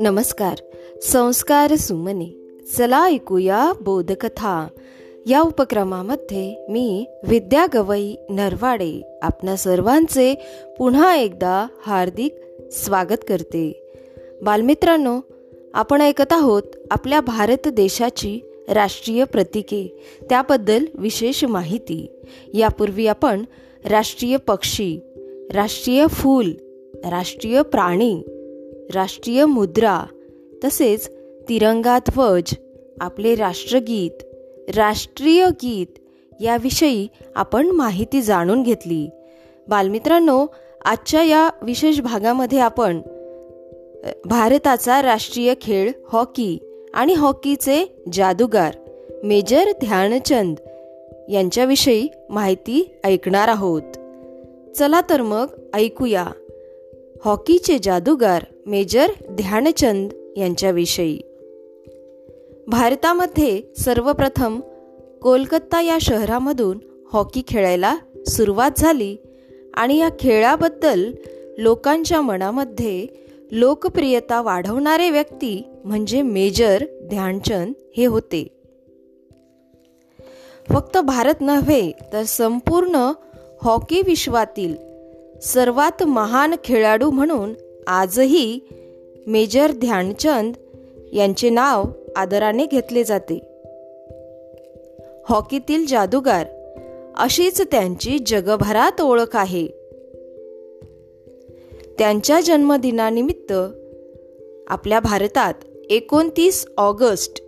नमस्कार संस्कार सुमने चला ऐकूया बोधकथा. या उपक्रमामध्ये मी विद्या गवई नरवाडे आपणा सर्वांचे पुन्हा एकदा हार्दिक स्वागत करते. बालमित्रांनो आपण ऐकत आहोत आपल्या भारत देशाची राष्ट्रीय प्रतीके त्याबद्दल विशेष माहिती. यापूर्वी आपण राष्ट्रीय पक्षी राष्ट्रीय फूल राष्ट्रीय प्राणी राष्ट्रीय मुद्रा तसेच तिरंगा ध्वज आपले राष्ट्रगीत राष्ट्रीय गीत याविषयी आपण माहिती जाणून घेतली. बालमित्रांनो आजच्या या विशेष भागामध्ये आपण भारताचा राष्ट्रीय खेळ हॉकी आणि हॉकीचे जादूगार मेजर ध्यानचंद यांच्याविषयी माहिती ऐकणार आहोत. चला तर मग ऐकूया. हॉकीचे जादूगार मेजर ध्यानचंद यांच्याविषयी. भारतामध्ये सर्वप्रथम कोलकाता या शहरामधून हॉकी खेळायला सुरुवात झाली आणि या खेळाबद्दल लोकांच्या मनामध्ये लोकप्रियता वाढवणारे व्यक्ती म्हणजे मेजर ध्यानचंद हे होते. फक्त भारत नव्हे तर संपूर्ण हॉकी विश्वातील सर्वात महान खेळाडू म्हणून आजही मेजर ध्यानचंद यांचे नाव आदराने घेतले जाते. हॉकीतील जादूगार अशीच त्यांची जगभरात ओळख आहे. त्यांच्या जन्मदिनानिमित्त आपल्या भारतात एकोणतीस ऑगस्ट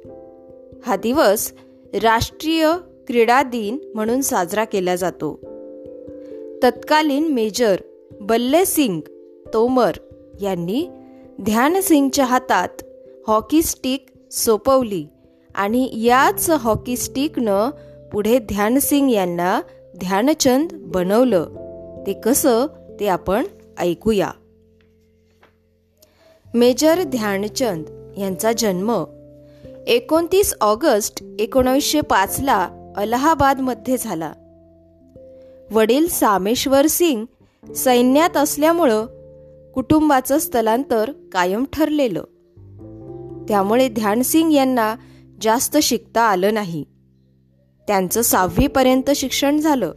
हा दिवस राष्ट्रीय क्रीडा दिन म्हणून साजरा केला जातो. तत्कालीन मेजर बल्ले सिंग तोमर यांनी ध्यानसिंगच्या हातात हॉकी स्टिक सोपवली आणि याच हॉकी स्टिकनं पुढे ध्यानसिंग यांना ध्यानचंद बनवलं. ते कसं ते आपण ऐकूया. मेजर ध्यानचंद यांचा जन्म एकोणतीस ऑगस्ट एकोणीसशे पाचला अलाहाबादमध्ये झाला. वडील सामेश्वर सिंग सैन्यात असल्यामुळं कुटुंबाचं स्थलांतर कायम ठरलेलं. त्यामुळे ध्यानसिंग यांना जास्त शिकता आलं नाही. त्यांचं सहावीपर्यंत शिक्षण झालं.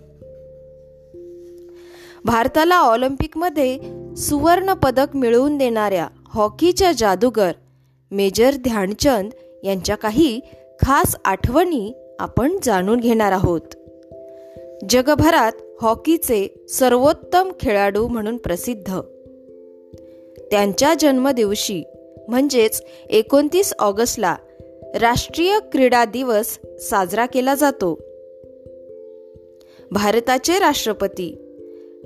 भारताला ऑलिम्पिकमध्ये सुवर्ण पदक मिळवून देणाऱ्या हॉकीच्या जादूगर मेजर ध्यानचंद यांच्या काही खास आठवणी आपण जाणून घेणार आहोत. जगभरात हॉकीचे सर्वोत्तम खेळाडू म्हणून प्रसिद्ध. त्यांच्या जन्मदिवशी म्हणजेच एकोणतीस ऑगस्टला राष्ट्रीय क्रीडा दिवस साजरा केला जातो. भारताचे राष्ट्रपती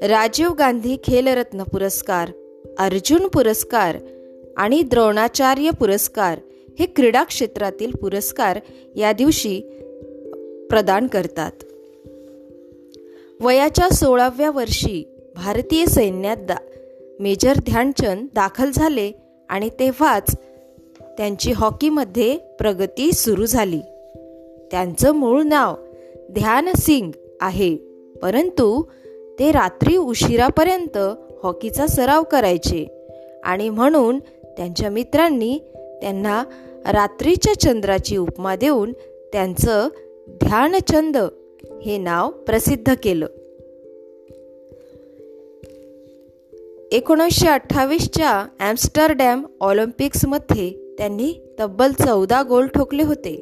राजीव गांधी खेलरत्न पुरस्कार अर्जुन पुरस्कार आणि द्रोणाचार्य पुरस्कार हे क्रीडा क्षेत्रातील पुरस्कार या दिवशी प्रदान करतात. वयाच्या सोळाव्या वर्षी भारतीय सैन्यात दा मेजर ध्यानचंद दाखल झाले आणि तेव्हाच त्यांची हॉकीमध्ये प्रगती सुरू झाली. त्यांचं मूळ नाव ध्यान सिंग आहे परंतु ते रात्री उशिरापर्यंत हॉकीचा सराव करायचे आणि म्हणून त्यांच्या मित्रांनी त्यांना रात्रीच्या चंद्राची उपमा देऊन त्यांचं ध्यानचंद हे नाव प्रसिद्ध केलं. एकोणीसशे अठ्ठावीसच्या ॲम्स्टरडॅम ऑलिम्पिक्समध्ये त्यांनी तब्बल चौदा गोल ठोकले होते.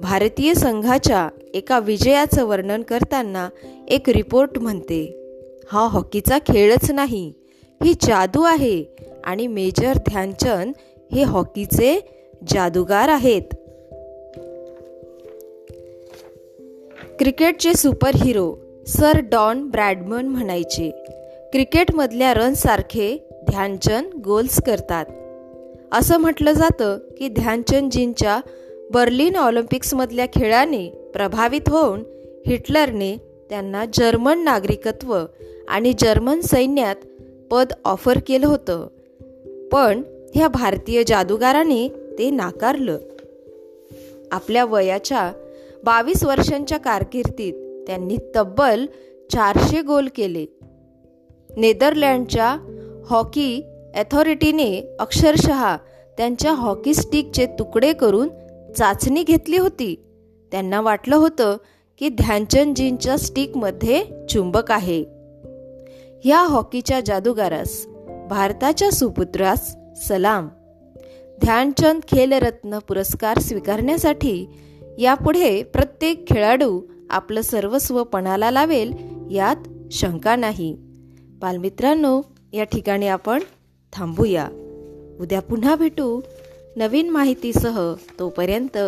भारतीय संघाच्या एका विजयाचं वर्णन करताना एक रिपोर्ट म्हणते हा हॉकीचा खेळच नाही ही जादू आहे आणि मेजर ध्यानचंद हे हॉकीचे जादूगार आहेत. क्रिकेटचे super hero sir Don Bradman म्हणायचे. क्रिकेटमधल्या रनसारखे ध्यानचंद गोल्स करतात. असं म्हटलं जातं की ध्यानचंदजींच्या बर्लिन ऑलिम्पिक्समधल्या खेळाने प्रभावित होऊन हिटलरने त्यांना जर्मन नागरिकत्व आणि जर्मन सैन्यात पद ऑफर केलं होतं. पण ह्या भारतीय जादूगाराने ते नाकारलं. आपल्या वयाच्या बावीस वर्षांच्या कारकिर्दीत त्यांनी तब्बल चारशे गोल केले. नेदरलँडच्या हॉकी अथॉरिटीने अक्षरशः त्यांच्या हॉकी स्टिकचे तुकडे करून चाचणी घेतली होती. त्यांना वाटलं होतं की ध्यानचंदजींच्या स्टिकमध्ये चुंबक आहे. ह्या हॉकीच्या जादूगारास भारताच्या सुपुत्रास सलाम. ध्यानचंद खेलरत्न पुरस्कार स्वीकारण्यासाठी यापुढे प्रत्येक खेळाडू आपलं सर्वस्व पणाला लावेल यात शंका नाही. बालमित्रांनो या ठिकाणी आपण थांबूया. उद्या पुन्हा भेटू. नवीन माहितीसह तोपर्यंत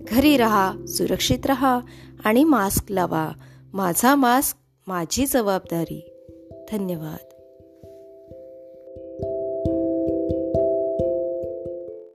घरी रहा सुरक्षित रहा आणि मास्क लावा. माझा मास्क माझी जबाबदारी. धन्यवाद.